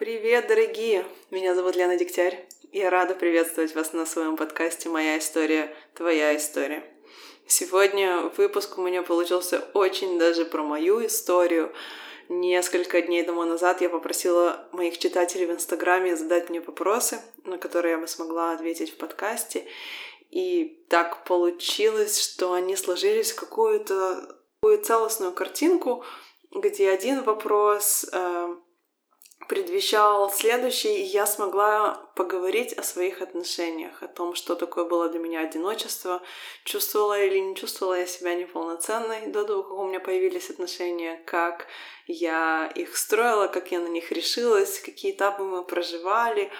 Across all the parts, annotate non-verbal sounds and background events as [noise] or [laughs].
Привет, дорогие! Меня зовут Лена Дегтярь. Я рада приветствовать вас на своем подкасте «Моя история, твоя история». Сегодня выпуск у меня получился очень даже про мою историю. Несколько дней тому назад я попросила моих читателей в Инстаграме задать мне вопросы, на которые я бы смогла ответить в подкасте. И так получилось, что они сложились в какую-то такую целостную картинку, где один вопрос э, предвещал следующий, и я смогла поговорить о своих отношениях, о том, что такое было для меня одиночество, чувствовала или не чувствовала я себя неполноценной до того, как у меня появились отношения, как я их строила, как я на них решилась, какие этапы мы проживали.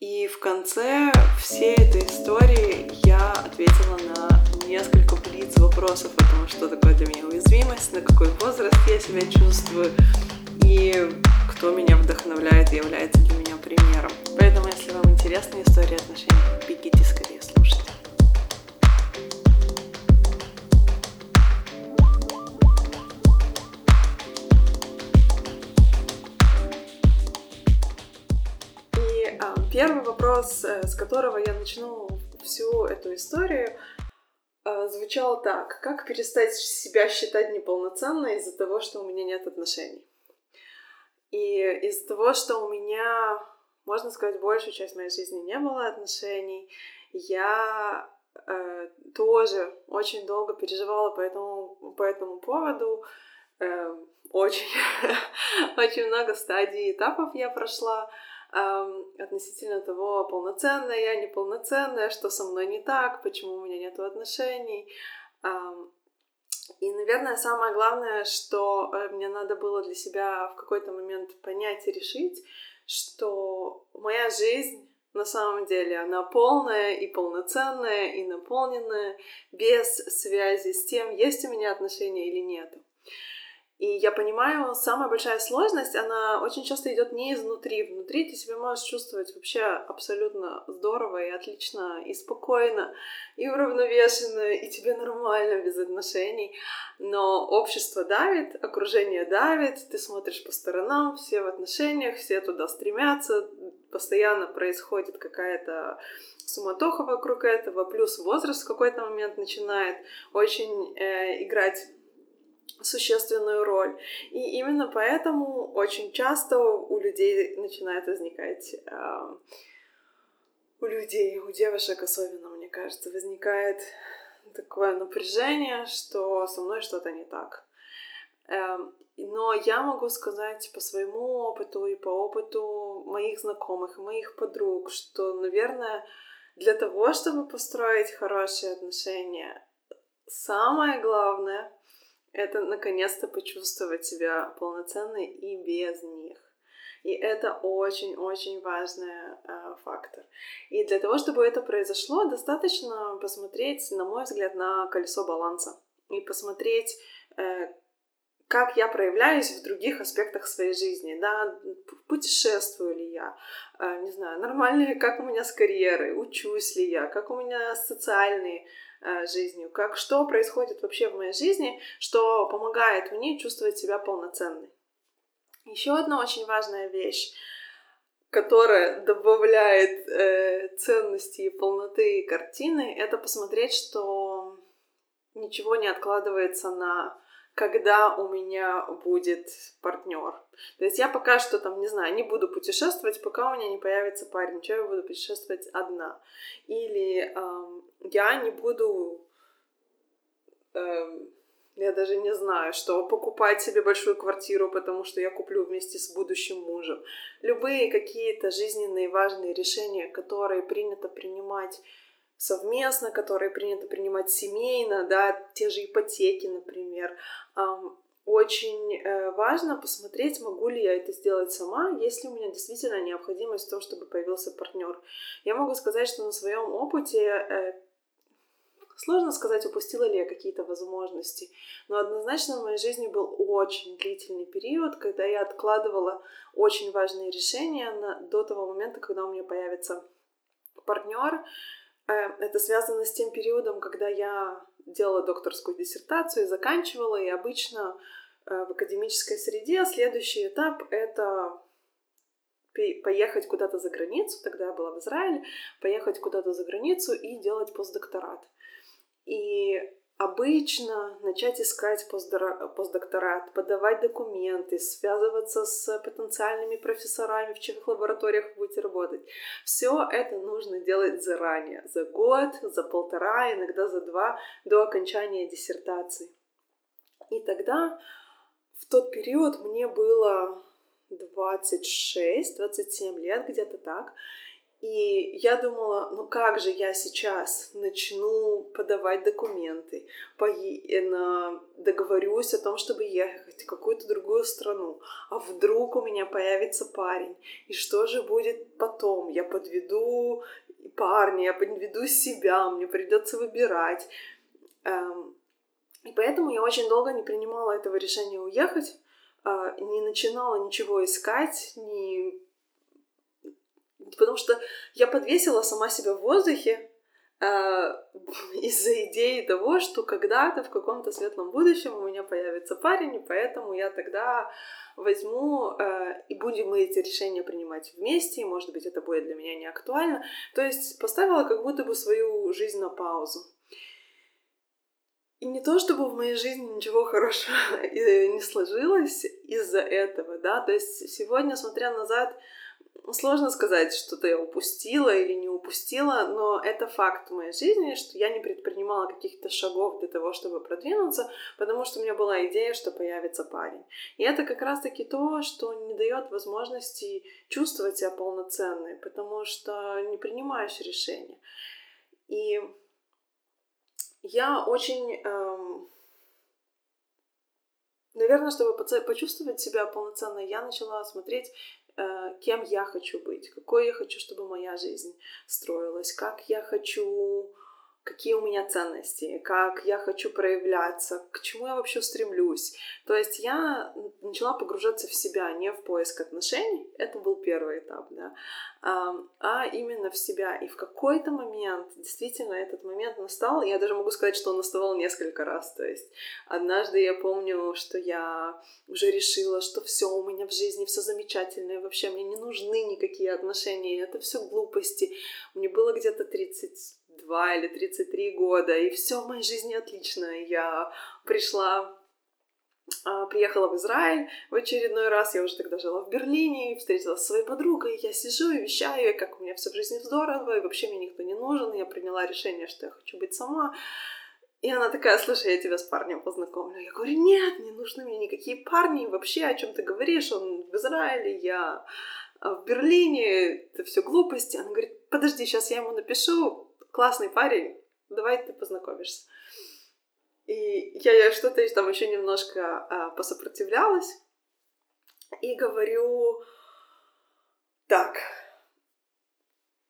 И в конце всей этой истории я ответила на несколько блиц вопросов о том, что такое для меня уязвимость, на какой возраст я себя чувствую, и кто меня вдохновляет и является для меня примером. Поэтому, если вам интересна история отношений, бегите скорее слушать. И а, первый вопрос, э, с которого я начну всю эту историю, а, звучал так. Как перестать себя считать неполноценной из-за того, что у меня нет отношений? И из-за того, что у меня, можно сказать, большую часть моей жизни не было отношений, я э, тоже очень долго переживала по этому, по этому поводу. Э, очень, [laughs] очень много стадий и этапов я прошла э, относительно того, полноценная я, неполноценная, что со мной не так, почему у меня нет отношений. Э, и, наверное, самое главное, что э, мне надо было для себя в какой-то момент понять и решить, что моя жизнь на самом деле она полная и полноценная и наполненная без связи с тем, есть у меня отношения или нет. И я понимаю, самая большая сложность, она очень часто идет не изнутри. Внутри ты себя можешь чувствовать вообще абсолютно здорово и отлично, и спокойно, и уравновешенно, и тебе нормально без отношений. Но общество давит, окружение давит, ты смотришь по сторонам, все в отношениях, все туда стремятся, постоянно происходит какая-то суматоха вокруг этого, плюс возраст в какой-то момент начинает очень э, играть существенную роль. И именно поэтому очень часто у людей начинает возникать, э, у людей, у девушек особенно, мне кажется, возникает такое напряжение, что со мной что-то не так. Э, но я могу сказать по своему опыту и по опыту моих знакомых, моих подруг, что, наверное, для того, чтобы построить хорошие отношения, самое главное — это наконец-то почувствовать себя полноценной и без них. И это очень-очень важный э, фактор. И для того, чтобы это произошло, достаточно посмотреть, на мой взгляд, на колесо баланса и посмотреть, э, как я проявляюсь в других аспектах своей жизни, да, путешествую ли я, э, не знаю, нормально ли, как у меня с карьерой, учусь ли я, как у меня социальные жизнью, как что происходит вообще в моей жизни, что помогает мне чувствовать себя полноценной. Еще одна очень важная вещь, которая добавляет э, ценности и полноты картины, это посмотреть, что ничего не откладывается на когда у меня будет партнер. То есть я пока что там, не знаю, не буду путешествовать, пока у меня не появится парень, что я буду путешествовать одна. Или эм, я не буду, эм, я даже не знаю, что покупать себе большую квартиру, потому что я куплю вместе с будущим мужем. Любые какие-то жизненные важные решения, которые принято принимать совместно, которые принято принимать семейно, да, те же ипотеки, например. Очень э, важно посмотреть, могу ли я это сделать сама, если у меня действительно необходимость в том, чтобы появился партнер. Я могу сказать, что на своем опыте э, Сложно сказать, упустила ли я какие-то возможности, но однозначно в моей жизни был очень длительный период, когда я откладывала очень важные решения на, до того момента, когда у меня появится партнер. Э, это связано с тем периодом, когда я делала докторскую диссертацию заканчивала, и обычно э, в академической среде следующий этап — это поехать куда-то за границу, тогда я была в Израиле, поехать куда-то за границу и делать постдокторат. И обычно начать искать постдокторат, подавать документы, связываться с потенциальными профессорами, в чьих лабораториях будете работать. Все это нужно делать заранее, за год, за полтора, иногда за два до окончания диссертации. И тогда, в тот период, мне было 26-27 лет, где-то так. И я думала, ну как же я сейчас начну подавать документы, договорюсь о том, чтобы ехать в какую-то другую страну, а вдруг у меня появится парень, и что же будет потом? Я подведу парня, я подведу себя, мне придется выбирать. Эм, и поэтому я очень долго не принимала этого решения уехать, а, не начинала ничего искать, не... потому что я подвесила сама себя в воздухе э, [laughs] из-за идеи того, что когда-то в каком-то светлом будущем у меня появится парень, и поэтому я тогда возьму э, и будем мы эти решения принимать вместе, и, может быть, это будет для меня не актуально. То есть поставила как будто бы свою жизнь на паузу. И не то, чтобы в моей жизни ничего хорошего [laughs] не сложилось из-за этого, да, то есть сегодня, смотря назад, сложно сказать, что-то я упустила или не упустила, но это факт в моей жизни, что я не предпринимала каких-то шагов для того, чтобы продвинуться, потому что у меня была идея, что появится парень. И это как раз-таки то, что не дает возможности чувствовать себя полноценной, потому что не принимаешь решения. И я очень... Эм... Наверное, чтобы почувствовать себя полноценной, я начала смотреть, э, кем я хочу быть, какой я хочу, чтобы моя жизнь строилась, как я хочу какие у меня ценности, как я хочу проявляться, к чему я вообще стремлюсь. То есть я начала погружаться в себя, не в поиск отношений, это был первый этап, да, а именно в себя. И в какой-то момент, действительно, этот момент настал, я даже могу сказать, что он наставал несколько раз. То есть однажды я помню, что я уже решила, что все у меня в жизни, все замечательно, и вообще мне не нужны никакие отношения, это все глупости. Мне было где-то 30 32 или 33 года, и все в моей жизни отлично. Я пришла а, приехала в Израиль в очередной раз, я уже тогда жила в Берлине, и встретилась со своей подругой, я сижу и вещаю, как у меня все в жизни здорово, и вообще мне никто не нужен, и я приняла решение, что я хочу быть сама. И она такая, слушай, я тебя с парнем познакомлю. Я говорю, нет, не нужны мне никакие парни, вообще о чем ты говоришь, он в Израиле, я а, в Берлине, это все глупости. Она говорит, подожди, сейчас я ему напишу, классный парень, давай ты познакомишься. И я, я что-то там еще немножко а, посопротивлялась и говорю, так,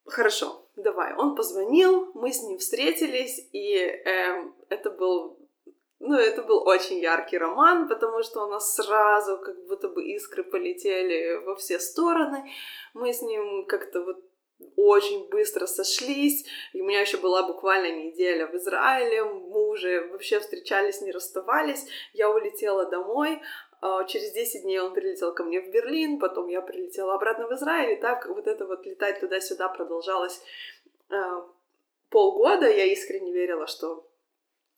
хорошо, давай. Он позвонил, мы с ним встретились, и э, это был ну, это был очень яркий роман, потому что у нас сразу как будто бы искры полетели во все стороны. Мы с ним как-то вот очень быстро сошлись. И у меня еще была буквально неделя в Израиле. Мы уже вообще встречались, не расставались. Я улетела домой. А, через 10 дней он прилетел ко мне в Берлин, потом я прилетела обратно в Израиль, и так вот это вот летать туда-сюда продолжалось а, полгода. Я искренне верила, что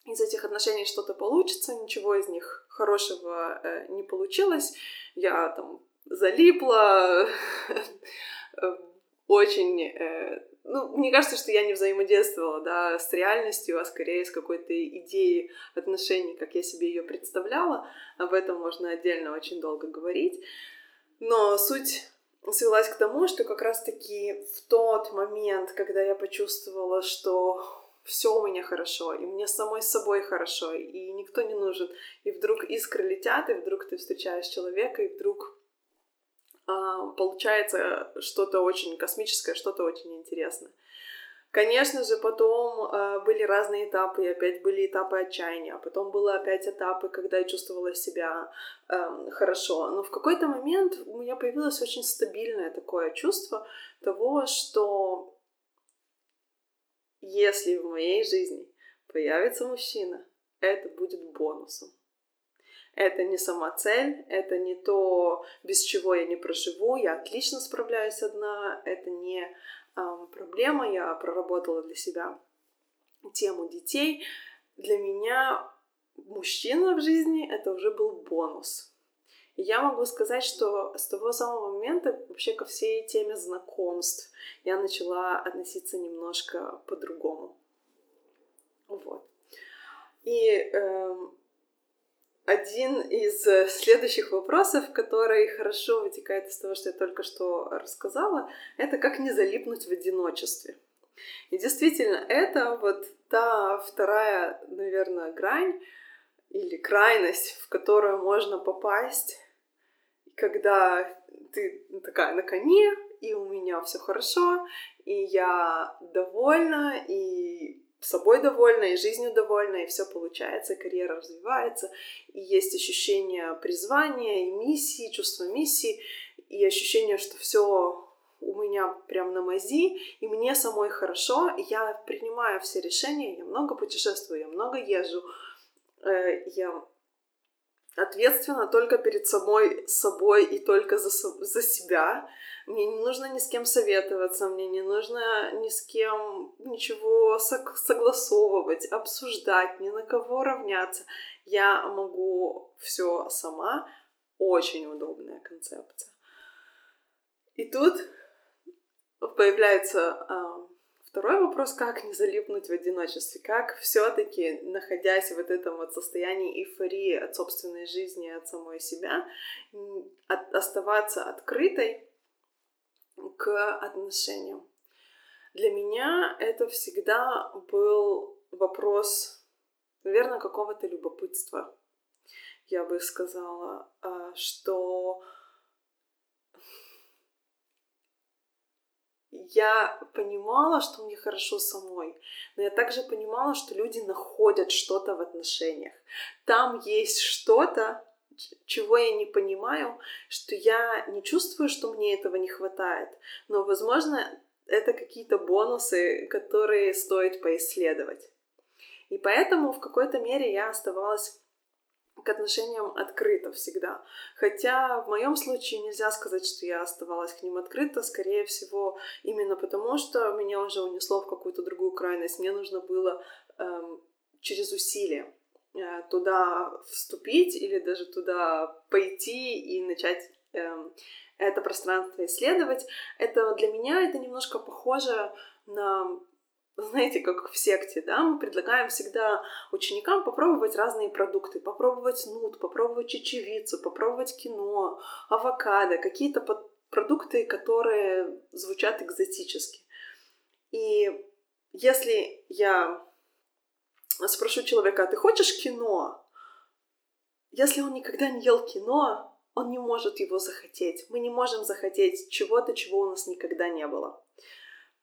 из этих отношений что-то получится, ничего из них хорошего э, не получилось. Я там залипла, [laughs] очень... Э, ну, мне кажется, что я не взаимодействовала, да, с реальностью, а скорее с какой-то идеей отношений, как я себе ее представляла. Об этом можно отдельно очень долго говорить. Но суть свелась к тому, что как раз-таки в тот момент, когда я почувствовала, что все у меня хорошо, и мне самой с собой хорошо, и никто не нужен, и вдруг искры летят, и вдруг ты встречаешь человека, и вдруг получается что-то очень космическое, что-то очень интересное. Конечно же, потом э, были разные этапы, и опять были этапы отчаяния, а потом было опять этапы, когда я чувствовала себя э, хорошо. Но в какой-то момент у меня появилось очень стабильное такое чувство того, что если в моей жизни появится мужчина, это будет бонусом. Это не сама цель, это не то, без чего я не проживу, я отлично справляюсь одна, это не э, проблема, я проработала для себя тему детей. Для меня мужчина в жизни это уже был бонус. Я могу сказать, что с того самого момента вообще ко всей теме знакомств я начала относиться немножко по-другому. Вот. И э, один из следующих вопросов, который хорошо вытекает из того, что я только что рассказала, это как не залипнуть в одиночестве. И действительно, это вот та вторая, наверное, грань или крайность, в которую можно попасть, когда ты такая на коне, и у меня все хорошо, и я довольна, и собой довольна, и жизнью довольна, и все получается, карьера развивается, и есть ощущение призвания, и миссии, чувство миссии, и ощущение, что все у меня прям на мази, и мне самой хорошо, я принимаю все решения, я много путешествую, я много езжу, э, я ответственна только перед самой собой и только за, за себя. Мне не нужно ни с кем советоваться, мне не нужно ни с кем ничего согласовывать, обсуждать, ни на кого равняться. Я могу все сама. Очень удобная концепция. И тут появляется э, второй вопрос, как не залипнуть в одиночестве, как все-таки, находясь в вот этом вот состоянии эйфории от собственной жизни, от самой себя, от, оставаться открытой к отношениям. Для меня это всегда был вопрос, наверное, какого-то любопытства. Я бы сказала, а, что я понимала, что мне хорошо самой, но я также понимала, что люди находят что-то в отношениях. Там есть что-то, чего я не понимаю, что я не чувствую, что мне этого не хватает. Но, возможно, это какие-то бонусы, которые стоит поисследовать. И поэтому в какой-то мере я оставалась к отношениям открыто всегда. Хотя в моем случае нельзя сказать, что я оставалась к ним открыто, скорее всего, именно потому, что меня уже унесло в какую-то другую крайность. Мне нужно было эм, через усилие э, туда вступить или даже туда пойти и начать эм, это пространство исследовать. Это для меня это немножко похоже на знаете, как в секте, да, мы предлагаем всегда ученикам попробовать разные продукты, попробовать нут, попробовать чечевицу, попробовать кино, авокадо, какие-то продукты, которые звучат экзотически. И если я спрошу человека, а ты хочешь кино? Если он никогда не ел кино, он не может его захотеть. Мы не можем захотеть чего-то, чего у нас никогда не было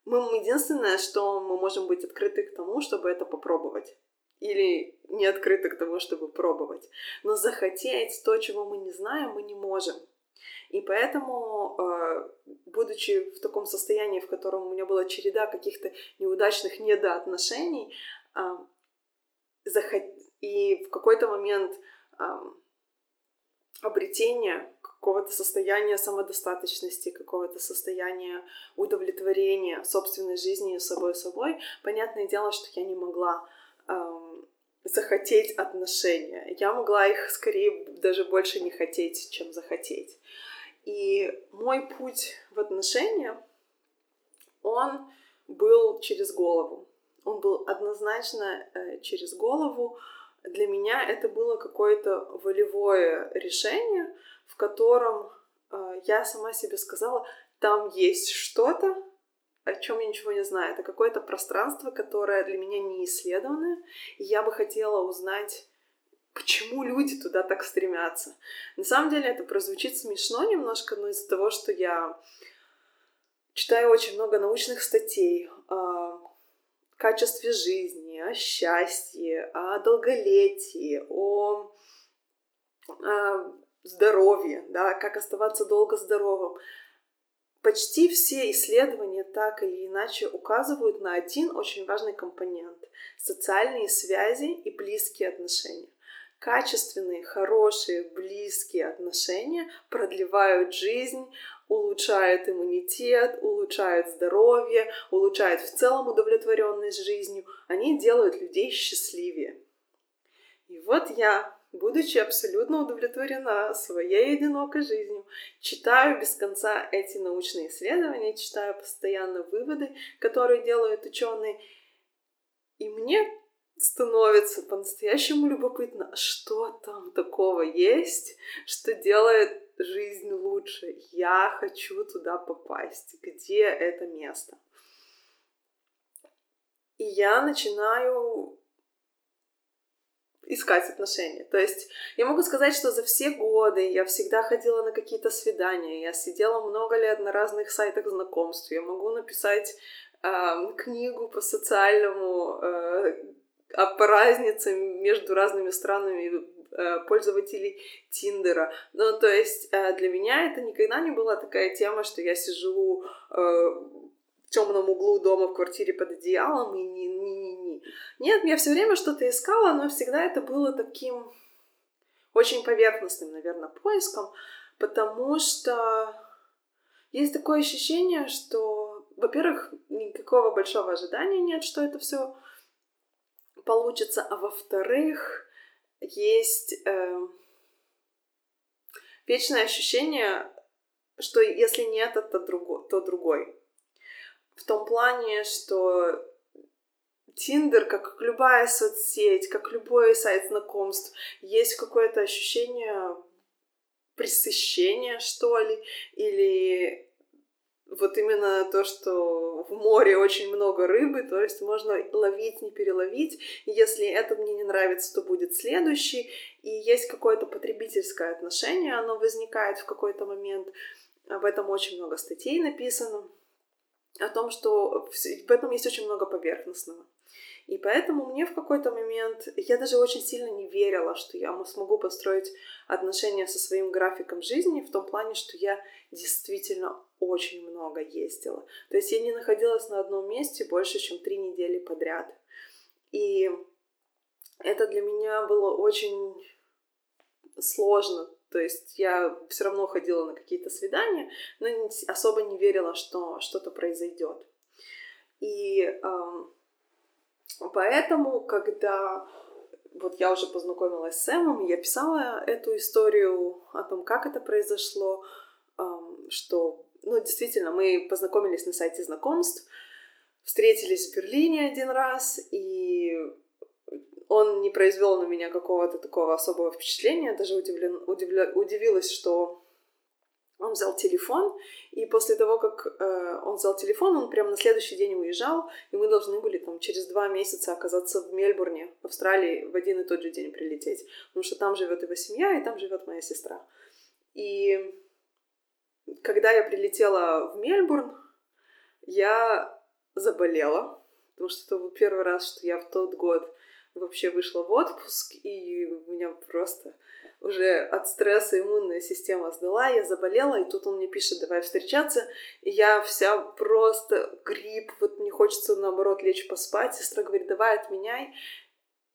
мы единственное, что мы можем быть открыты к тому, чтобы это попробовать. Или не открыты к тому, чтобы пробовать. Но захотеть то, чего мы не знаем, мы не можем. И поэтому, э, будучи в таком состоянии, в котором у меня была череда каких-то неудачных недоотношений, и в какой-то момент обретения какого-то состояния самодостаточности, какого-то состояния удовлетворения собственной жизнью собой собой, понятное дело, что я не могла эм, захотеть отношения. Я могла их скорее даже больше не хотеть, чем захотеть. И мой путь в отношения, он был через голову. Он был однозначно э, через голову. Для меня это было какое-то волевое решение, в котором э, я сама себе сказала, там есть что-то, о чем я ничего не знаю. Это какое-то пространство, которое для меня не исследованное, и я бы хотела узнать, почему люди туда так стремятся. На самом деле это прозвучит смешно немножко, но из-за того, что я читаю очень много научных статей о качестве жизни, о счастье, о долголетии, о, о здоровье, да, как оставаться долго здоровым. Почти все исследования так или иначе указывают на один очень важный компонент — социальные связи и близкие отношения. Качественные, хорошие, близкие отношения продлевают жизнь, улучшают иммунитет, улучшают здоровье, улучшают в целом удовлетворенность жизнью. Они делают людей счастливее. И вот я будучи абсолютно удовлетворена своей одинокой жизнью, читаю без конца эти научные исследования, читаю постоянно выводы, которые делают ученые, и мне становится по-настоящему любопытно, что там такого есть, что делает жизнь лучше. Я хочу туда попасть. Где это место? И я начинаю искать отношения. То есть я могу сказать, что за все годы я всегда ходила на какие-то свидания, я сидела много лет на разных сайтах знакомств, я могу написать э, книгу по социальному э, по разнице между разными странами пользователей Тиндера. Ну, то есть э, для меня это никогда не была такая тема, что я сижу э, в темном углу дома в квартире под одеялом и не, не, не, нет, я все время что-то искала, но всегда это было таким очень поверхностным, наверное, поиском, потому что есть такое ощущение, что, во-первых, никакого большого ожидания нет, что это все получится, а во-вторых, есть э, вечное ощущение, что если нет, это друго, то другой. В том плане, что Тиндер, как любая соцсеть, как любой сайт знакомств, есть какое-то ощущение пресыщения, что ли, или вот именно то, что в море очень много рыбы, то есть можно ловить, не переловить. Если этот мне не нравится, то будет следующий. И есть какое-то потребительское отношение, оно возникает в какой-то момент. Об этом очень много статей написано. О том, что в этом есть очень много поверхностного. И поэтому мне в какой-то момент, я даже очень сильно не верила, что я смогу построить отношения со своим графиком жизни в том плане, что я действительно очень много ездила. То есть я не находилась на одном месте больше, чем три недели подряд. И это для меня было очень сложно. То есть я все равно ходила на какие-то свидания, но особо не верила, что что-то произойдет. И эм, Поэтому, когда вот я уже познакомилась с Сэмом, я писала эту историю о том, как это произошло, что, ну, действительно, мы познакомились на сайте знакомств, встретились в Берлине один раз, и он не произвел на меня какого-то такого особого впечатления, даже удивлен, удивля, удивилась, что он взял телефон, и после того, как э, он взял телефон, он прямо на следующий день уезжал, и мы должны были там через два месяца оказаться в Мельбурне, в Австралии, в один и тот же день прилететь, потому что там живет его семья, и там живет моя сестра. И когда я прилетела в Мельбурн, я заболела, потому что это был первый раз, что я в тот год вообще вышла в отпуск, и у меня просто уже от стресса иммунная система сдала, я заболела, и тут он мне пишет, давай встречаться, и я вся просто грипп, вот мне хочется, наоборот, лечь поспать, сестра говорит, давай отменяй,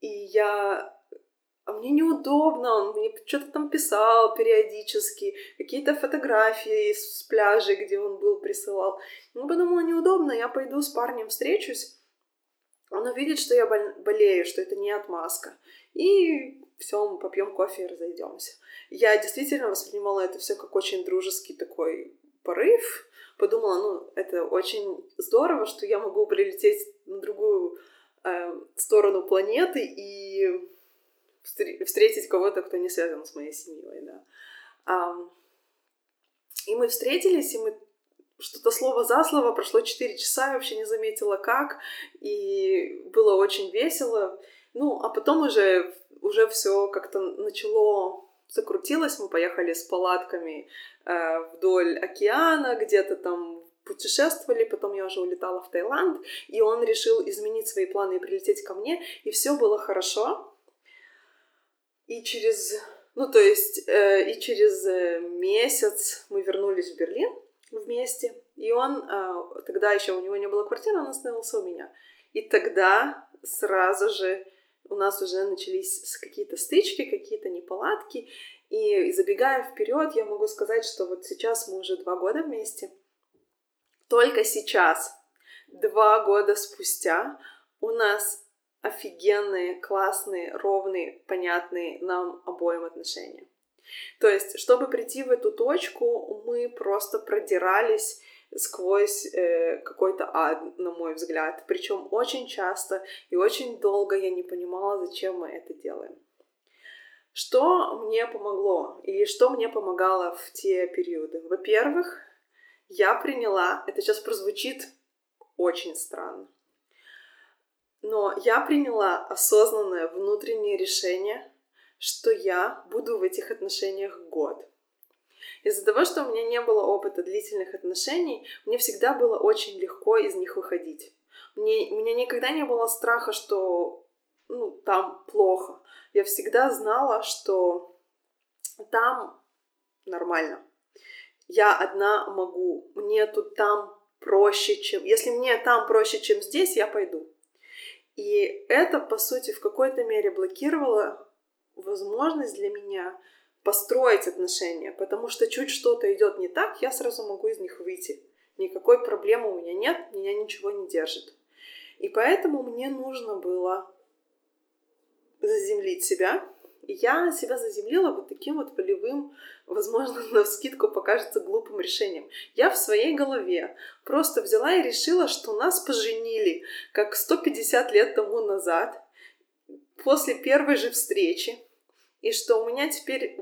и я а мне неудобно, он мне что-то там писал периодически, какие-то фотографии с пляжей, где он был, присылал. Ну, подумала, неудобно, я пойду с парнем встречусь, он увидит, что я болею, что это не отмазка. И все, мы попьем кофе и разойдемся. Я действительно воспринимала это все как очень дружеский такой порыв. Подумала, ну, это очень здорово, что я могу прилететь на другую э, сторону планеты и встретить кого-то, кто не связан с моей семьей, да. Um, и мы встретились, и мы что-то слово за слово, прошло 4 часа, я вообще не заметила как, и было очень весело. Ну, а потом уже уже все как-то начало закрутилось, мы поехали с палатками э, вдоль океана, где-то там путешествовали, потом я уже улетала в Таиланд, и он решил изменить свои планы и прилететь ко мне, и все было хорошо. И через, ну то есть, э, и через э, месяц мы вернулись в Берлин вместе, и он, э, тогда еще у него не было квартиры, он остановился у меня. И тогда сразу же у нас уже начались какие-то стычки, какие-то неполадки, и забегая вперед, я могу сказать, что вот сейчас мы уже два года вместе. Только сейчас, два года спустя, у нас офигенные, классные, ровные, понятные нам обоим отношения. То есть, чтобы прийти в эту точку, мы просто продирались сквозь э, какой-то ад, на мой взгляд. Причем очень часто и очень долго я не понимала, зачем мы это делаем. Что мне помогло или что мне помогало в те периоды? Во-первых, я приняла, это сейчас прозвучит очень странно, но я приняла осознанное внутреннее решение, что я буду в этих отношениях год. Из-за того, что у меня не было опыта длительных отношений, мне всегда было очень легко из них выходить. Мне, у меня никогда не было страха, что ну, там плохо. Я всегда знала, что там нормально. Я одна могу. Мне тут там проще, чем... Если мне там проще, чем здесь, я пойду. И это, по сути, в какой-то мере блокировало возможность для меня построить отношения, потому что чуть что-то идет не так, я сразу могу из них выйти. Никакой проблемы у меня нет, меня ничего не держит. И поэтому мне нужно было заземлить себя. И я себя заземлила вот таким вот полевым, возможно, [laughs] на скидку покажется глупым решением. Я в своей голове просто взяла и решила, что нас поженили, как 150 лет тому назад, после первой же встречи, и что у меня теперь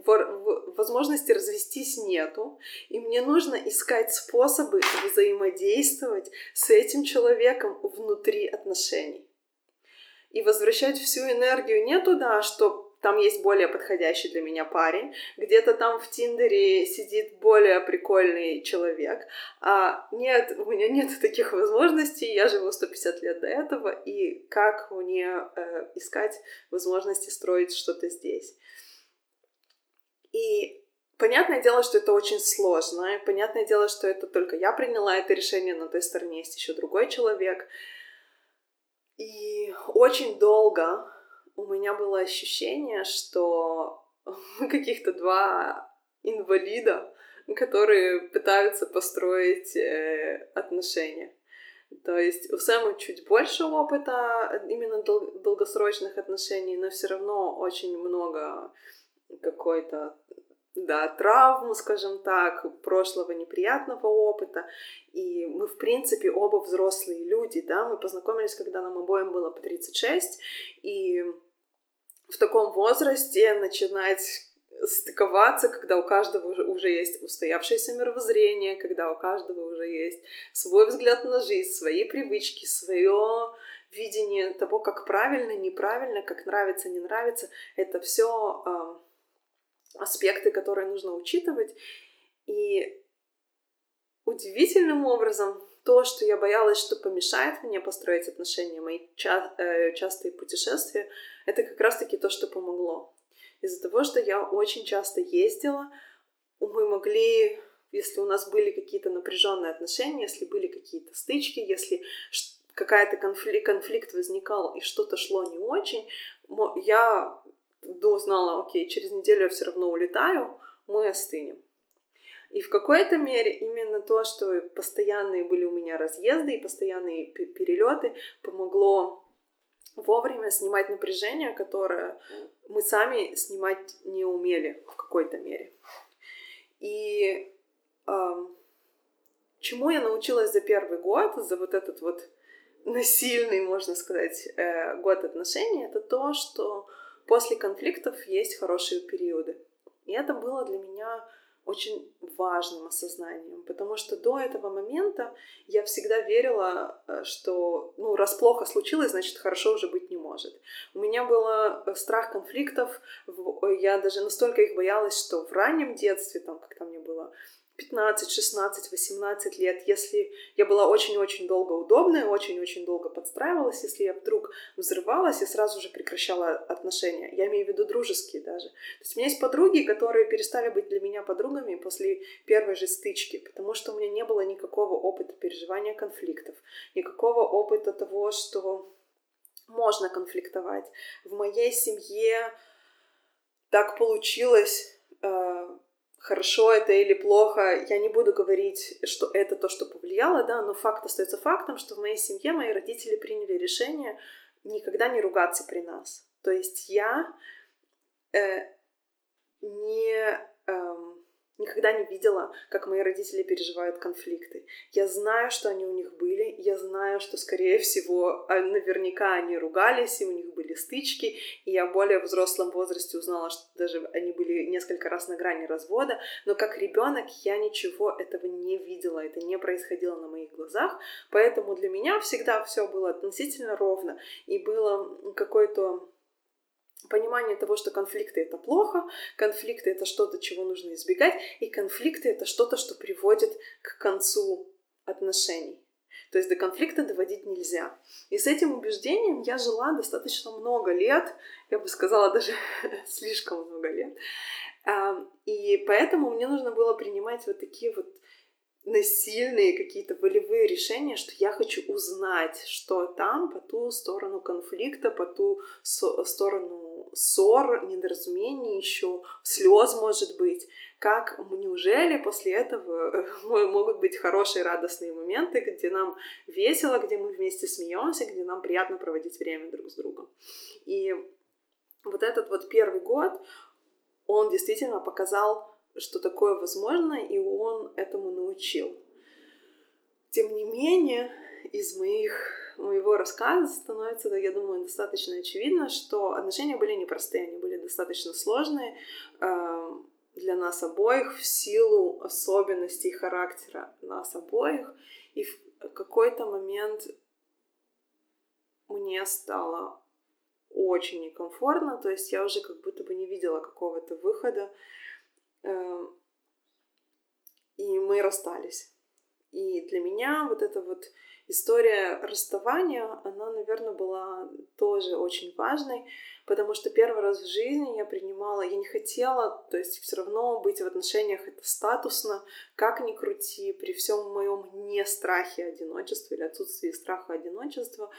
возможности развестись нету, и мне нужно искать способы взаимодействовать с этим человеком внутри отношений. И возвращать всю энергию не туда, что там есть более подходящий для меня парень, где-то там в Тиндере сидит более прикольный человек. А нет, у меня нет [laughs] таких возможностей, я живу 150 лет до этого, и как мне э, искать возможности строить что-то здесь. И Понятное дело, что это очень сложно, и понятное дело, что это только я приняла это решение, на той стороне есть еще другой человек. И очень долго у меня было ощущение, что [laughs] мы каких-то два инвалида, которые пытаются построить э, отношения. То есть у Сэма чуть больше опыта именно дол- долгосрочных отношений, но все равно очень много какой-то да, травм, скажем так, прошлого неприятного опыта. И мы, в принципе, оба взрослые люди, да, мы познакомились, когда нам обоим было по 36, и в таком возрасте начинать стыковаться, когда у каждого уже, уже есть устоявшееся мировоззрение, когда у каждого уже есть свой взгляд на жизнь, свои привычки, свое видение того, как правильно, неправильно, как нравится, не нравится. Это все э, аспекты, которые нужно учитывать. И удивительным образом то, что я боялась, что помешает мне построить отношения, мои ча- э, частые путешествия, это как раз-таки то, что помогло. Из-за того, что я очень часто ездила, мы могли, если у нас были какие-то напряженные отношения, если были какие-то стычки, если какая-то конфликт, конфликт возникал и что-то шло не очень, я до знала, окей, через неделю я все равно улетаю, мы остынем. И в какой-то мере именно то, что постоянные были у меня разъезды и постоянные перелеты, помогло вовремя снимать напряжение, которое мы сами снимать не умели в какой-то мере. И эм, чему я научилась за первый год, за вот этот вот насильный, можно сказать, э, год отношений, это то, что после конфликтов есть хорошие периоды. И это было для меня очень важным осознанием, потому что до этого момента я всегда верила, э, что, ну, раз плохо случилось, значит, хорошо уже быть не может. У меня был э, страх конфликтов, я даже настолько их боялась, что в раннем детстве, там, 15, 16, 18 лет, если я была очень-очень долго удобная, очень-очень долго подстраивалась, если я вдруг взрывалась, я сразу же прекращала отношения. Я имею в виду дружеские даже. То есть у меня есть подруги, которые перестали быть для меня подругами после первой же стычки, потому что у меня не было никакого опыта переживания конфликтов, никакого опыта того, что можно конфликтовать. В моей семье так получилось, э, хорошо это или плохо, я не буду говорить, что это то, что повлияло, да, но факт остается фактом, что в моей семье мои родители приняли решение никогда не ругаться при нас. То есть я э, не... Э, Никогда не видела, как мои родители переживают конфликты. Я знаю, что они у них были, я знаю, что, скорее всего, а, наверняка они ругались, и у них были стычки, и я в более взрослом возрасте узнала, что даже они были несколько раз на грани развода, но как ребенок я ничего этого не видела, это не происходило на моих глазах, поэтому для меня всегда все было относительно ровно, и было какое-то понимание того, что конфликты это плохо, конфликты это что-то, чего нужно избегать, и конфликты это что-то, что приводит к концу отношений. То есть до конфликта доводить нельзя. И с этим убеждением я жила достаточно много лет, я бы сказала даже [laughs] слишком много лет. И поэтому мне нужно было принимать вот такие вот насильные какие-то волевые решения, что я хочу узнать, что там по ту сторону конфликта, по ту сторону ссор, недоразумений еще, слез может быть. Как неужели после этого э, [laughs] могут быть хорошие радостные моменты, где нам весело, где мы вместе смеемся, где нам приятно проводить время друг с другом. И вот этот вот первый год, он действительно показал что такое возможно, и он этому научил. Тем не менее, из моих, моего рассказа становится, я думаю, достаточно очевидно, что отношения были непростые, они были достаточно сложные э, для нас обоих в силу особенностей характера нас обоих. И в какой-то момент мне стало очень некомфортно, то есть я уже как будто бы не видела какого-то выхода. Эм, и мы расстались. И для меня вот эта вот история расставания, она, наверное, была тоже очень важной, потому что первый раз в жизни я принимала, я не хотела, то есть все равно быть в отношениях это статусно, как ни крути, при всем моем не страхе одиночества или отсутствии страха одиночества,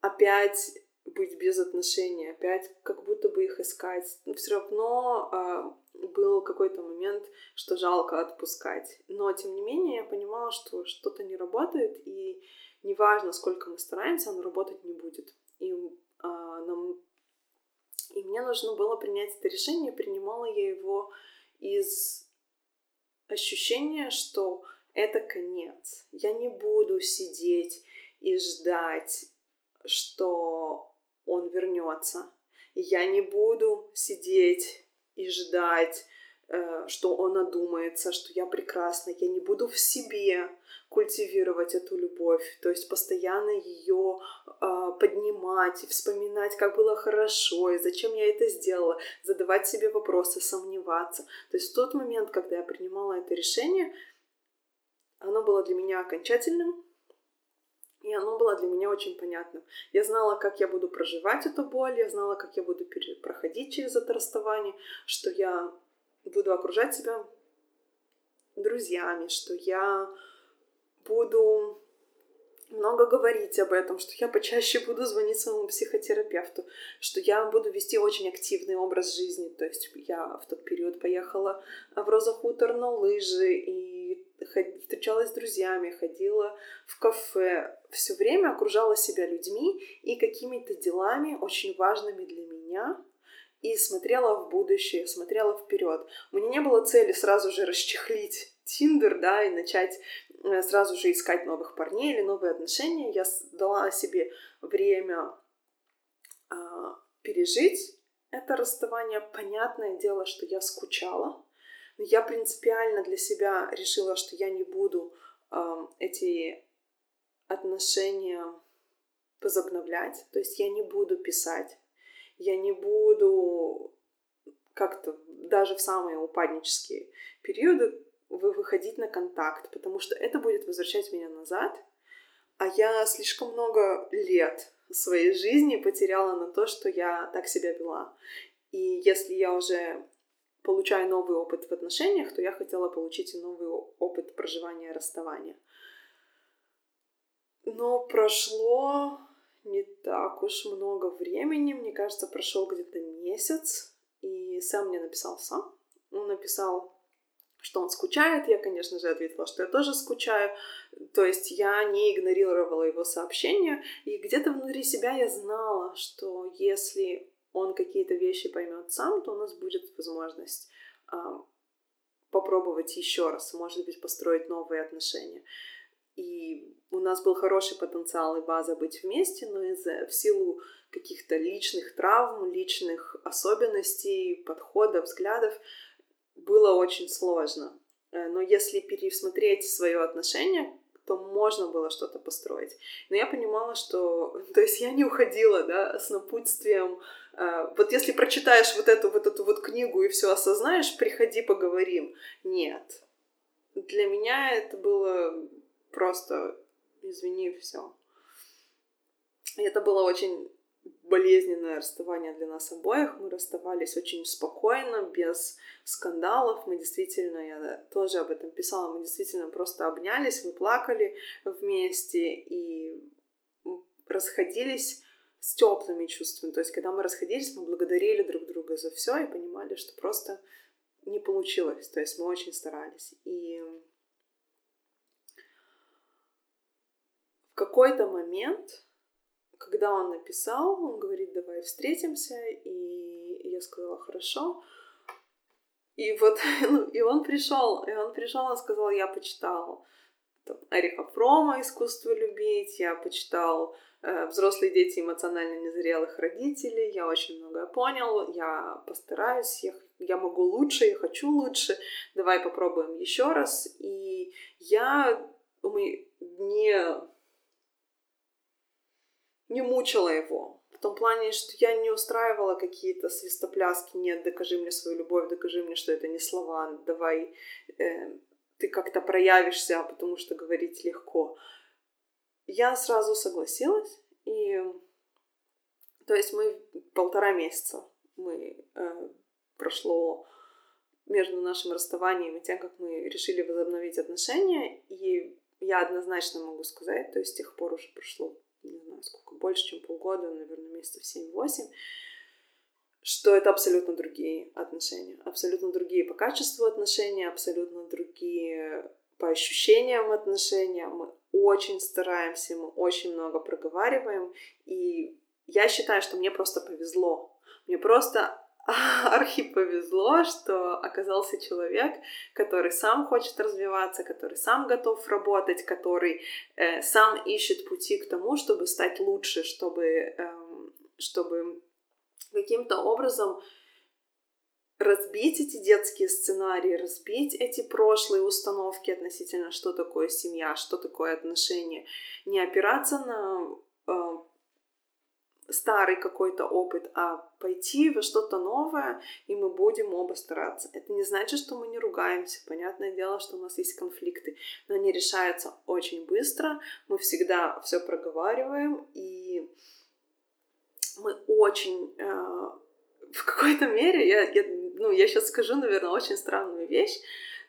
опять быть без отношений, опять как будто бы их искать. Но все равно э, был какой-то момент, что жалко отпускать. Но тем не менее я понимала, что что-то не работает, и неважно, сколько мы стараемся, оно работать не будет. И, э, нам... и мне нужно было принять это решение, принимала я его из ощущения, что это конец. Я не буду сидеть и ждать, что он вернется. Я не буду сидеть и ждать, э, что он одумается, что я прекрасна. Я не буду в себе культивировать эту любовь, то есть постоянно ее э, поднимать и вспоминать, как было хорошо и зачем я это сделала, задавать себе вопросы, сомневаться. То есть в тот момент, когда я принимала это решение, оно было для меня окончательным, и оно было для меня очень понятным. Я знала, как я буду проживать эту боль, я знала, как я буду проходить через это расставание, что я буду окружать себя друзьями, что я буду много говорить об этом, что я почаще буду звонить своему психотерапевту, что я буду вести очень активный образ жизни. То есть я в тот период поехала в Роза Хутор на лыжи и встречалась с друзьями, ходила в кафе, все время окружала себя людьми и какими-то делами очень важными для меня, и смотрела в будущее, смотрела вперед. У меня не было цели сразу же расчехлить Тиндер, да, и начать э, сразу же искать новых парней или новые отношения. Я дала себе время а, пережить это расставание. Понятное дело, что я скучала, но я принципиально для себя решила, что я не буду э, эти отношения возобновлять, то есть я не буду писать, я не буду как-то даже в самые упаднические периоды выходить на контакт, потому что это будет возвращать меня назад, а я слишком много лет своей жизни потеряла на то, что я так себя вела. И если я уже получая новый опыт в отношениях, то я хотела получить и новый опыт проживания расставания. Но прошло не так уж много времени, мне кажется, прошел где-то месяц, и Сэм мне написал сам. Он написал, что он скучает. Я, конечно же, ответила, что я тоже скучаю. То есть я не игнорировала его сообщения. И где-то внутри себя я знала, что если он какие-то вещи поймет сам, то у нас будет возможность а, попробовать еще раз, может быть, построить новые отношения. И у нас был хороший потенциал и база быть вместе, но из-за в силу каких-то личных травм, личных особенностей, подходов, взглядов было очень сложно. Э, но если пересмотреть свое отношение, то можно было что-то построить. Но я понимала, что... [laughs] То есть я не уходила, да, с напутствием. Э, вот если прочитаешь вот эту вот эту вот книгу и все осознаешь, приходи, поговорим. Нет. Для меня это было просто, извини, все. Это было очень болезненное расставание для нас обоих. Мы расставались очень спокойно, без скандалов. Мы действительно, я тоже об этом писала, мы действительно просто обнялись, мы плакали вместе и расходились с теплыми чувствами. То есть, когда мы расходились, мы благодарили друг друга за все и понимали, что просто не получилось. То есть мы очень старались. И какой-то момент, когда он написал, он говорит, давай встретимся, и я сказала, хорошо. И вот, [laughs] и он пришел, и он пришел, он сказал, я почитал там, Эриха Фрома «Искусство любить», я почитал э, «Взрослые дети эмоционально незрелых родителей», я очень многое понял, я постараюсь, я, я могу лучше, я хочу лучше, давай попробуем еще раз. И я мы не не мучила его. В том плане, что я не устраивала какие-то свистопляски. Нет, докажи мне свою любовь, докажи мне, что это не слова. Давай э, ты как-то проявишься, потому что говорить легко. Я сразу согласилась. И то есть мы полтора месяца мы э, прошло между нашим расставанием и тем, как мы решили возобновить отношения. И я однозначно могу сказать, то есть с тех пор уже прошло не знаю, сколько, больше, чем полгода, наверное, месяцев 7-8, что это абсолютно другие отношения, абсолютно другие по качеству отношения, абсолютно другие по ощущениям отношения. Мы очень стараемся, мы очень много проговариваем, и я считаю, что мне просто повезло. Мне просто [laughs] архи повезло, что оказался человек, который сам хочет развиваться, который сам готов работать, который э, сам ищет пути к тому, чтобы стать лучше, чтобы, э, чтобы каким-то образом разбить эти детские сценарии, разбить эти прошлые установки относительно, что такое семья, что такое отношения, не опираться на э, старый какой-то опыт, а пойти во что-то новое, и мы будем оба стараться. Это не значит, что мы не ругаемся. Понятное дело, что у нас есть конфликты, но они решаются очень быстро. Мы всегда все проговариваем, и мы очень э, в какой-то мере, я, я, ну, я сейчас скажу, наверное, очень странную вещь,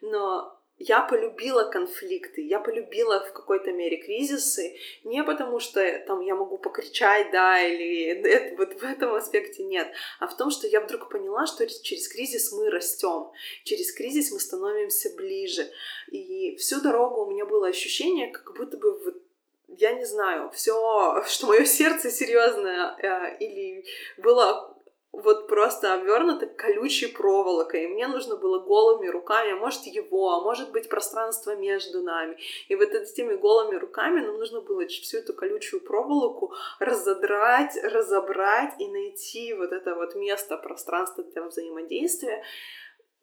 но я полюбила конфликты, я полюбила в какой-то мере кризисы, не потому что там я могу покричать, да, или [laughs] это, вот в этом аспекте нет, а в том, что я вдруг поняла, что через кризис мы растем, через кризис мы становимся ближе. И всю дорогу у меня было ощущение, как будто бы вот я не знаю, все, [laughs] что мое сердце серьезное э, или было вот просто обвернуто колючей проволокой, и мне нужно было голыми руками, а может его, а может быть пространство между нами. И вот этими голыми руками нам нужно было всю эту колючую проволоку разодрать, разобрать и найти вот это вот место, пространство для взаимодействия.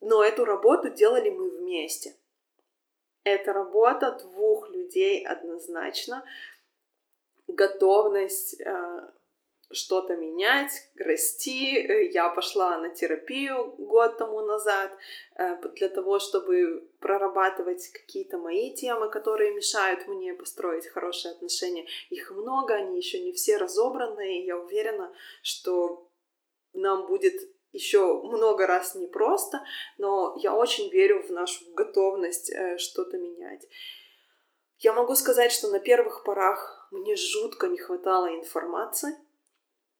Но эту работу делали мы вместе. Это работа двух людей однозначно. Готовность э, что-то менять, расти. Э, я пошла на терапию год тому назад э, для того, чтобы прорабатывать какие-то мои темы, которые мешают мне построить хорошие отношения. Их много, они еще не все разобраны, и я уверена, что нам будет еще много раз непросто, но я очень верю в нашу готовность э, что-то менять. Я могу сказать, что на первых порах мне жутко не хватало информации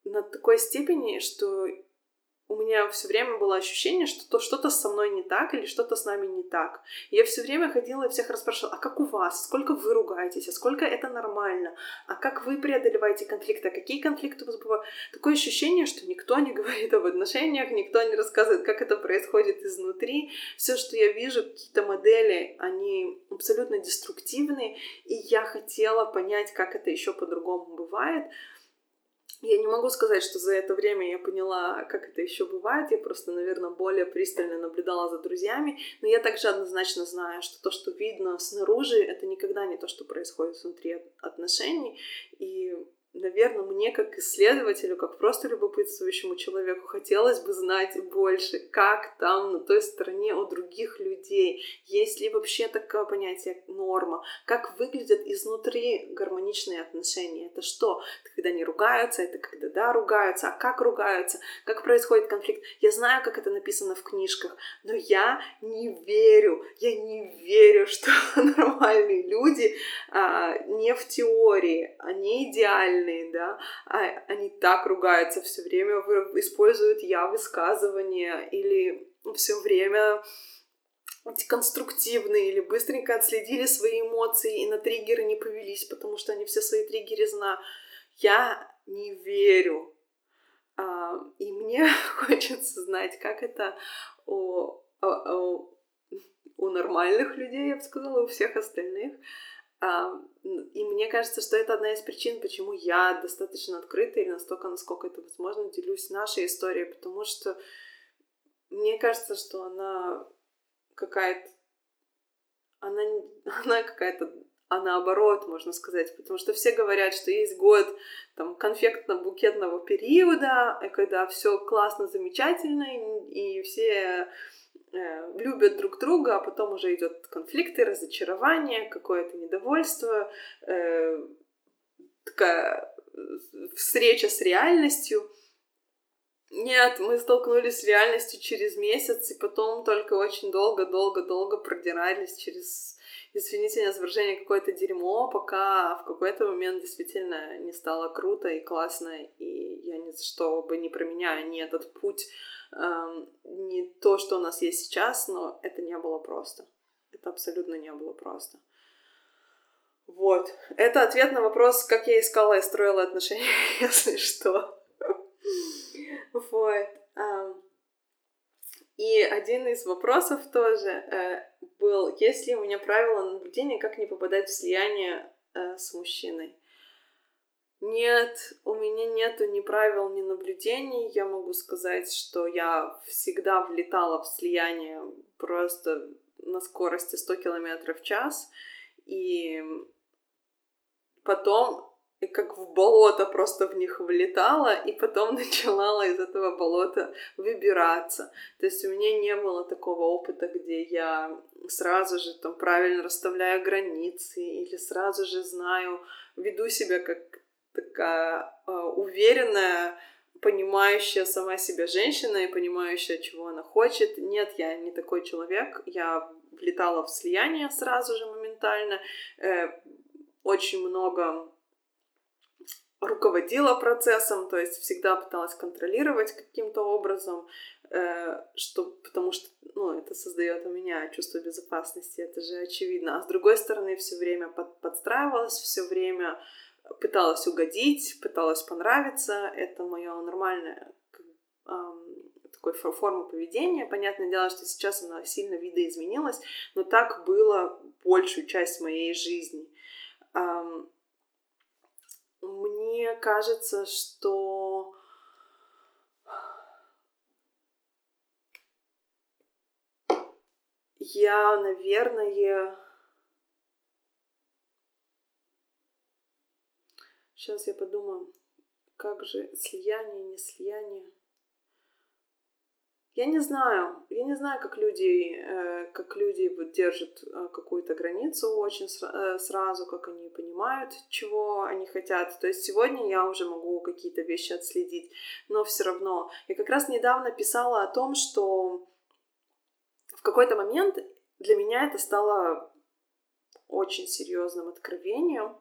на такой степени, что у меня все время было ощущение, что то что-то со мной не так или что-то с нами не так. Я все время ходила и всех расспрашивала, а как у вас? Сколько вы ругаетесь? А сколько это нормально? А как вы преодолеваете конфликты? А какие конфликты у вас бывают? Такое ощущение, что никто не [laughs] говорит об отношениях, никто не рассказывает, как это происходит изнутри. Все, что я вижу, какие-то модели, они абсолютно деструктивные, и я хотела понять, как это еще по-другому бывает. Я не могу сказать, что за это время я поняла, как это еще бывает. Я просто, наверное, более пристально наблюдала за друзьями. Но я также однозначно знаю, что то, что видно снаружи, это никогда не то, что происходит внутри отношений. И наверное, мне как исследователю, как просто любопытствующему человеку хотелось бы знать больше, как там на той стороне у других людей, есть ли вообще такое понятие норма, как выглядят изнутри гармоничные отношения. Это что? Это когда не ругаются, это когда да, ругаются, а как ругаются, как происходит конфликт. Я знаю, как это написано в книжках, но я не верю, я не верю, [laughs] что нормальные люди а, не в теории, они идеальны, нормальные, да, а они так ругаются все время, используют я высказывания или все время конструктивные или быстренько отследили свои эмоции и на триггеры не повелись, потому что они все свои триггеры знают. Я не верю. А, и мне [laughs] хочется знать, как это у, у, у нормальных людей, я бы сказала, у всех остальных. И мне кажется, что это одна из причин, почему я достаточно открыта и настолько, насколько это возможно, делюсь нашей историей, потому что мне кажется, что она какая-то... Она, [laughs] она какая-то а наоборот, можно сказать, потому что все говорят, что есть год там конфектно-букетного периода, когда все классно, замечательно, и все любят друг друга, а потом уже идет конфликты, разочарование, какое-то недовольство, э, такая э, встреча с реальностью. Нет, мы столкнулись с реальностью через месяц, и потом только очень долго-долго-долго продирались через, извините меня за какое-то дерьмо, пока в какой-то момент действительно не стало круто и классно, и я ни за что бы не променяю ни этот путь не то, что у нас есть сейчас, но это не было просто. Это абсолютно не было просто. Вот. Это ответ на вопрос, как я искала и строила отношения, [laughs] если что. Вот. И один из вопросов тоже э, был, есть ли у меня правило наблюдения, как не попадать в слияние э, с мужчиной. Нет, у меня нету ни правил, ни наблюдений. Я могу сказать, что я всегда влетала в слияние просто на скорости 100 км в час. И потом как в болото просто в них влетала, и потом [laughs] начала из этого болота выбираться. То есть у меня не было такого опыта, где я сразу же там правильно расставляю границы или сразу же знаю, веду себя как такая э, уверенная, понимающая сама себя женщина и понимающая, чего она хочет. Нет, я не такой человек. Я влетала в слияние сразу же моментально. Э, очень много руководила процессом, то есть всегда пыталась контролировать каким-то образом, э, что, потому что ну, это создает у меня чувство безопасности, это же очевидно. А с другой стороны, все время под, подстраивалась, все время пыталась угодить, пыталась понравиться. Это мое нормальное такой форма поведения. Понятное дело, что сейчас она сильно видоизменилась, но так было большую часть моей жизни. Мне кажется, что я, наверное, Сейчас я подумаю, как же слияние, не слияние. Я не знаю, я не знаю, как люди, э, как люди вот держат э, какую-то границу очень э, сразу, как они понимают, чего они хотят. То есть сегодня я уже могу какие-то вещи отследить, но все равно. Я как раз недавно писала о том, что в какой-то момент для меня это стало очень серьезным откровением.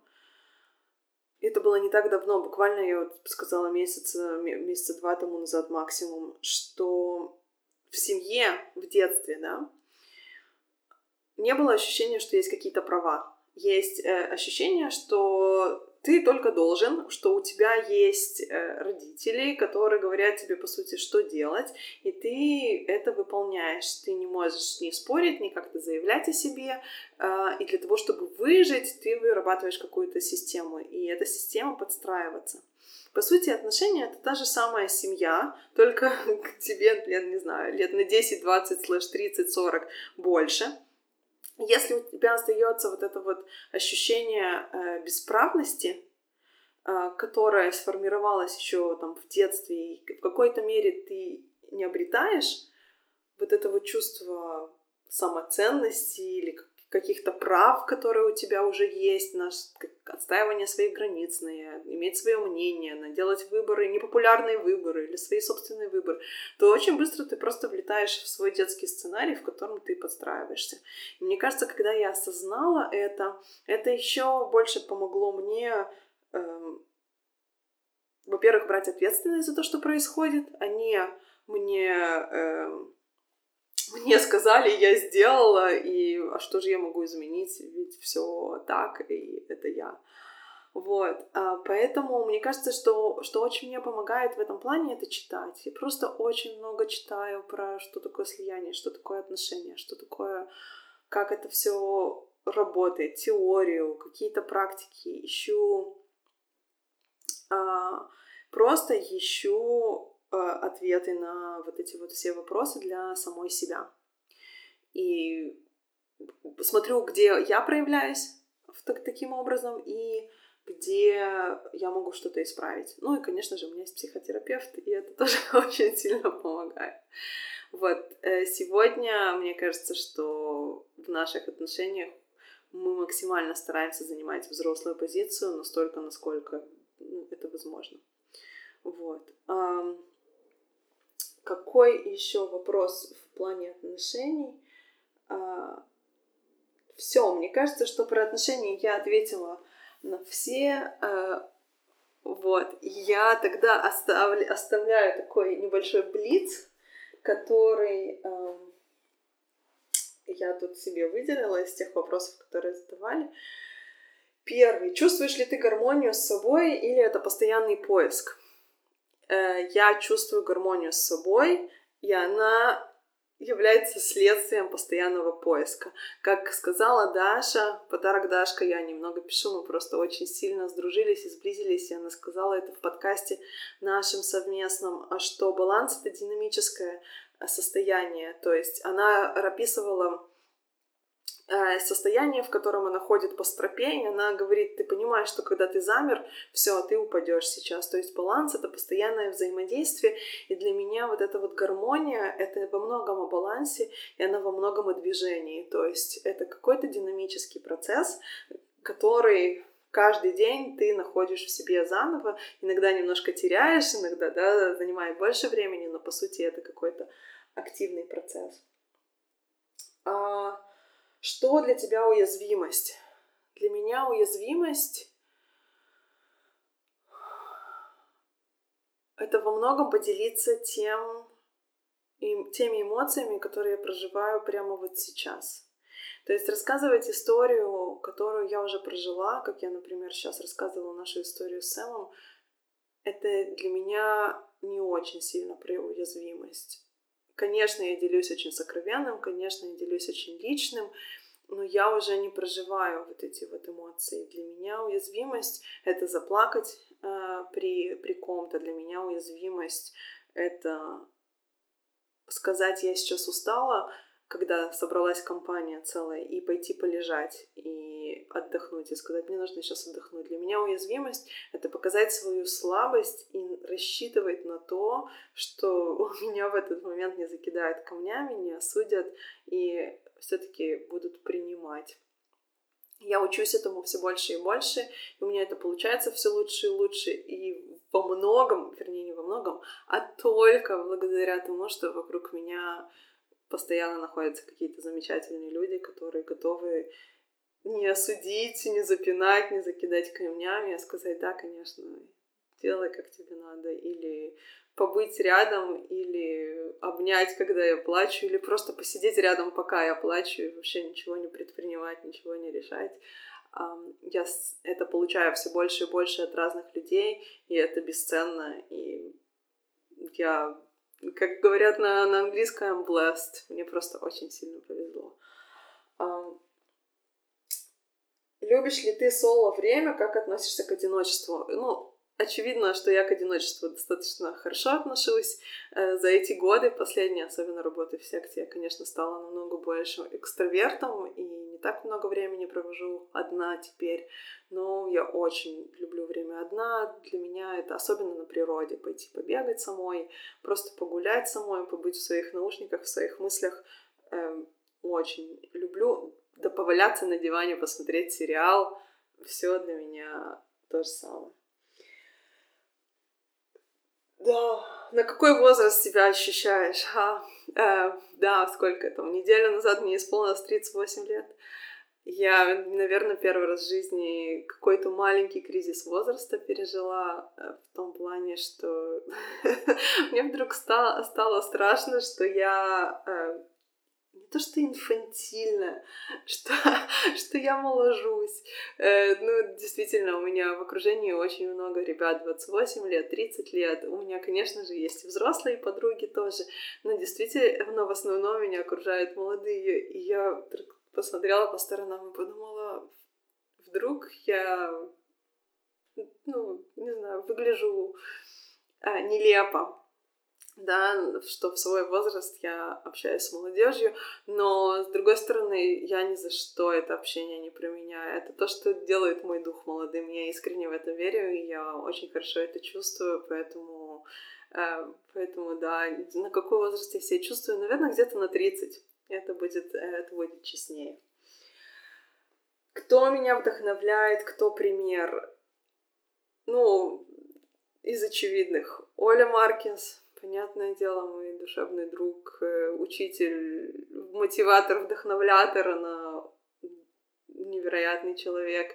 Это было не так давно, буквально я вот сказала месяца, месяца два тому назад максимум, что в семье, в детстве, да, не было ощущения, что есть какие-то права. Есть э, ощущение, что ты только должен, что у тебя есть э, родители, которые говорят тебе, по сути, что делать, и ты это выполняешь. Ты не можешь ни спорить, ни как-то заявлять о себе. Э, и для того, чтобы выжить, ты вырабатываешь какую-то систему, и эта система подстраиваться. По сути, отношения — это та же самая семья, только [laughs] к тебе, я не знаю, лет на 10, 20, слэш 30, 40 больше — если у тебя остается вот это вот ощущение э, бесправности, э, которое сформировалось еще там в детстве, и в какой-то мере ты не обретаешь вот этого чувства самоценности или каких-то прав, которые у тебя уже есть, на отстаивание своих границ, на иметь свое мнение, на делать выборы, непопулярные выборы или свои собственные выборы, то очень быстро ты просто влетаешь в свой детский сценарий, в котором ты подстраиваешься. И мне кажется, когда я осознала это, это еще больше помогло мне эм, во-первых, брать ответственность за то, что происходит, а не мне эм, мне сказали, я сделала, и а что же я могу изменить, ведь все так, и это я. Вот, а, поэтому мне кажется, что, что очень мне помогает в этом плане, это читать. Я просто очень много читаю про что такое слияние, что такое отношения, что такое, как это все работает, теорию, какие-то практики. Ищу, а, просто ищу ответы на вот эти вот все вопросы для самой себя. И смотрю, где я проявляюсь так, таким образом и где я могу что-то исправить. Ну и, конечно же, у меня есть психотерапевт, и это [laughs] тоже очень сильно помогает. Вот, э, сегодня мне кажется, что в наших отношениях мы максимально стараемся занимать взрослую позицию настолько, насколько ну, это возможно. Вот. Какой еще вопрос в плане отношений? А, все, мне кажется, что про отношения я ответила на все. А, вот, я тогда оставлю, оставляю такой небольшой блиц, который э, я тут себе выделила из тех вопросов, которые задавали. Первый. Чувствуешь ли ты гармонию с собой или это постоянный поиск? Э, я чувствую гармонию с собой, и она является следствием постоянного поиска. Как сказала Даша, подарок Дашка, я немного пишу, мы просто очень сильно сдружились и сблизились, и она сказала это в подкасте нашем совместном, что баланс — это динамическое состояние, то есть она описывала Э, состояние, в котором она ходит по стропе, и она говорит, ты понимаешь, что когда ты замер, все, ты упадешь сейчас. То есть баланс — это постоянное взаимодействие, и для меня вот эта вот гармония — это во многом о балансе, и она во многом о движении. То есть это какой-то динамический процесс, который каждый день ты находишь в себе заново, иногда немножко теряешь, иногда да, занимает больше времени, но по сути это какой-то активный процесс. А что для тебя уязвимость? Для меня уязвимость — это во многом поделиться тем, теми эмоциями, которые я проживаю прямо вот сейчас. То есть рассказывать историю, которую я уже прожила, как я, например, сейчас рассказывала нашу историю с Сэмом, это для меня не очень сильно про уязвимость. Конечно, я делюсь очень сокровенным, конечно, я делюсь очень личным, но я уже не проживаю вот эти вот эмоции. Для меня уязвимость — это заплакать э, при, при ком-то. Для меня уязвимость — это сказать «я сейчас устала», когда собралась компания целая, и пойти полежать, и отдохнуть, и сказать, мне нужно сейчас отдохнуть. Для меня уязвимость — это показать свою слабость и рассчитывать на то, что [laughs] меня в этот момент не закидают камнями, не осудят, и все-таки будут принимать. Я учусь этому все больше и больше, и у меня это получается все лучше и лучше, и во многом, вернее, не во многом, а только благодаря тому, что вокруг меня постоянно находятся какие-то замечательные люди, которые готовы не осудить, не запинать, не закидать камнями, а сказать, да, конечно, делай как тебе надо, или побыть рядом, или обнять, когда я плачу, или просто посидеть рядом, пока я плачу, и вообще ничего не предпринимать, ничего не решать. Я это получаю все больше и больше от разных людей, и это бесценно, и я, как говорят на, на английском, blessed. Мне просто очень сильно повезло. Любишь ли ты соло время? Как относишься к одиночеству? Ну, очевидно, что я к одиночеству достаточно хорошо отношусь. Э, за эти годы, последние, особенно работы в секте, я, конечно, стала намного больше экстравертом и не так много времени провожу одна теперь. Но я очень люблю время одна. Для меня это особенно на природе. Пойти побегать самой, просто погулять самой, побыть в своих наушниках, в своих мыслях. Эм, очень люблю да поваляться на диване, посмотреть сериал, все для меня то же самое. Да, на какой возраст себя ощущаешь? А, э, да, сколько там? Неделю назад мне исполнилось 38 лет. Я, наверное, первый раз в жизни какой-то маленький кризис возраста пережила э, в том плане, что [laughs] мне вдруг стало, стало страшно, что я э, то, что инфантильно, [laughs] что, что я моложусь. Э, ну, действительно, у меня в окружении очень много ребят 28 лет, 30 лет. У меня, конечно же, есть взрослые подруги тоже, но действительно, в основном меня окружают молодые. И я посмотрела по сторонам и подумала, вдруг я, ну, не знаю, выгляжу а, нелепо да, что в свой возраст я общаюсь с молодежью, но с другой стороны, я ни за что это общение не применяю. Это то, что делает мой дух молодым. Я искренне в это верю, и я очень хорошо это чувствую, поэтому, э, поэтому да, на какой возраст я себя чувствую? Наверное, где-то на 30. Это будет, это будет честнее. Кто меня вдохновляет, кто пример? Ну, из очевидных. Оля Маркинс, понятное дело, мой душевный друг, э, учитель, мотиватор, вдохновлятор, она невероятный человек.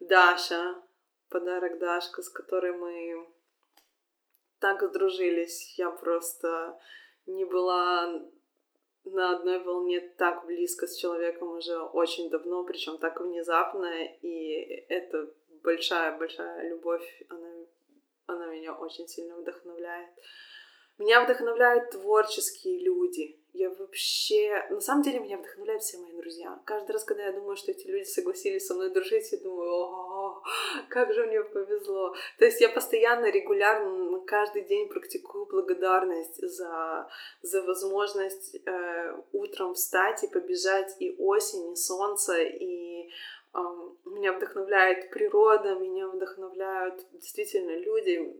Даша, подарок Дашка, с которой мы так сдружились. Я просто не была на одной волне так близко с человеком уже очень давно, причем так внезапно, и это большая-большая любовь, она, она меня очень сильно вдохновляет. Меня вдохновляют творческие люди. Я вообще... На самом деле меня вдохновляют все мои друзья. Каждый раз, когда я думаю, что эти люди согласились со мной дружить, я думаю, о, как же мне повезло. То есть я постоянно, регулярно, каждый день практикую благодарность за, за возможность э, утром встать и побежать и осень, и солнце, и э, меня вдохновляет природа, меня вдохновляют действительно люди,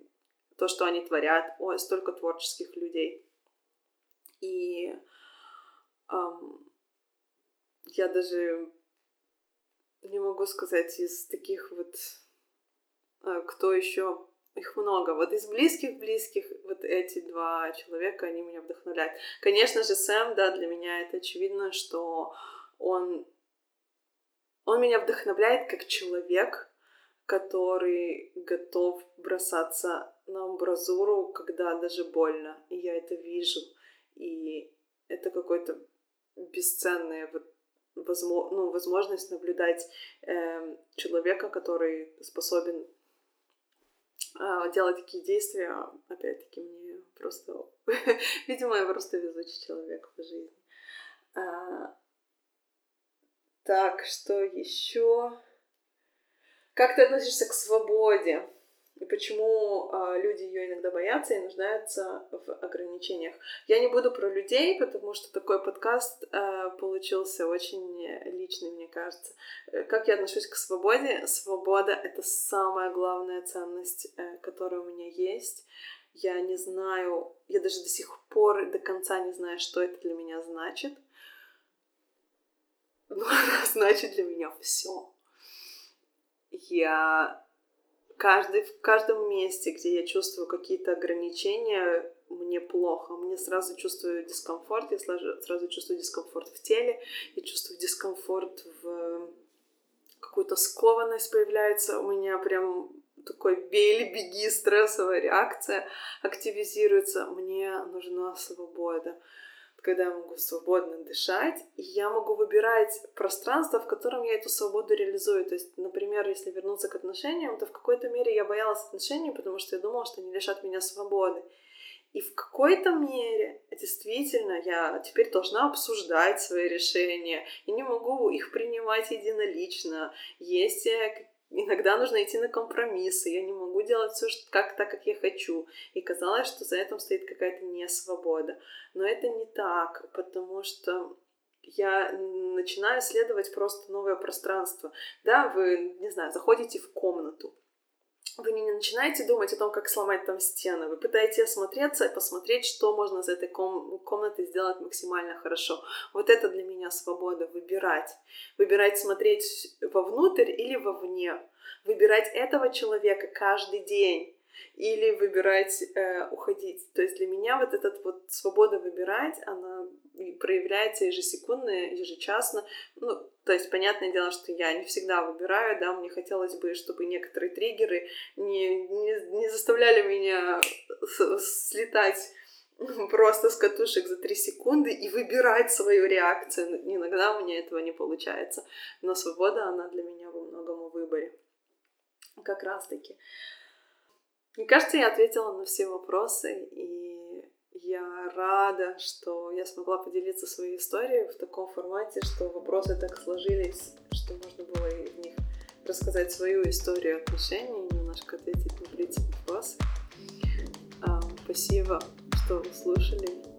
то, что они творят, ой, столько творческих людей. И эм, я даже не могу сказать из таких вот, э, кто еще, их много. Вот из близких-близких вот эти два человека, они меня вдохновляют. Конечно же, Сэм, да, для меня это очевидно, что он, он меня вдохновляет как человек, который готов бросаться на амбразуру, когда даже больно, и я это вижу, и это какой-то бесценная вот ну, возможность наблюдать э, человека, который способен э, делать такие действия. Опять-таки, мне просто... [laughs] Видимо, я просто везучий человек по жизни. А, так, что еще? Как ты относишься к свободе? И почему э, люди ее иногда боятся и нуждаются в ограничениях. Я не буду про людей, потому что такой подкаст э, получился очень личный, мне кажется. Э, как я отношусь к свободе? Свобода — это самая главная ценность, э, которая у меня есть. Я не знаю, я даже до сих пор до конца не знаю, что это для меня значит. Но [laughs] она значит для меня все я каждый, в каждом месте, где я чувствую какие-то ограничения, мне плохо, мне сразу чувствую дискомфорт, я сразу, чувствую дискомфорт в теле, я чувствую дискомфорт в, какую-то скованность появляется, у меня прям такой бей беги, стрессовая реакция активизируется. Мне нужна свобода когда я могу свободно дышать, и я могу выбирать пространство, в котором я эту свободу реализую. То есть, например, если вернуться к отношениям, то в какой-то мере я боялась отношений, потому что я думала, что они лишат меня свободы. И в какой-то мере действительно я теперь должна обсуждать свои решения. Я не могу их принимать единолично. Есть э, иногда нужно идти на компромиссы, я не могу делать все как так, как я хочу. И казалось, что за этим стоит какая-то несвобода. Но это не так, потому что я начинаю исследовать просто новое пространство. Да, вы, не знаю, заходите в комнату, вы не начинаете думать о том, как сломать там стены. Вы пытаетесь осмотреться и посмотреть, что можно из этой ком- комнаты сделать максимально хорошо. Вот это для меня свобода. Выбирать. Выбирать смотреть вовнутрь или вовне. Выбирать этого человека каждый день или выбирать э, уходить. То есть для меня вот эта вот свобода выбирать, она проявляется ежесекундно, ежечасно. Ну, то есть, понятное дело, что я не всегда выбираю, да, мне хотелось бы, чтобы некоторые триггеры не, не, не заставляли меня слетать [laughs] просто с катушек за три секунды и выбирать свою реакцию. Иногда у меня этого не получается. Но свобода, она для меня во многом о выборе. Как раз таки. Мне кажется, я ответила на все вопросы, и я рада, что я смогла поделиться своей историей в таком формате, что вопросы так сложились, что можно было в них рассказать свою историю отношений, немножко ответить на эти вопросы. Спасибо, что вы слушали.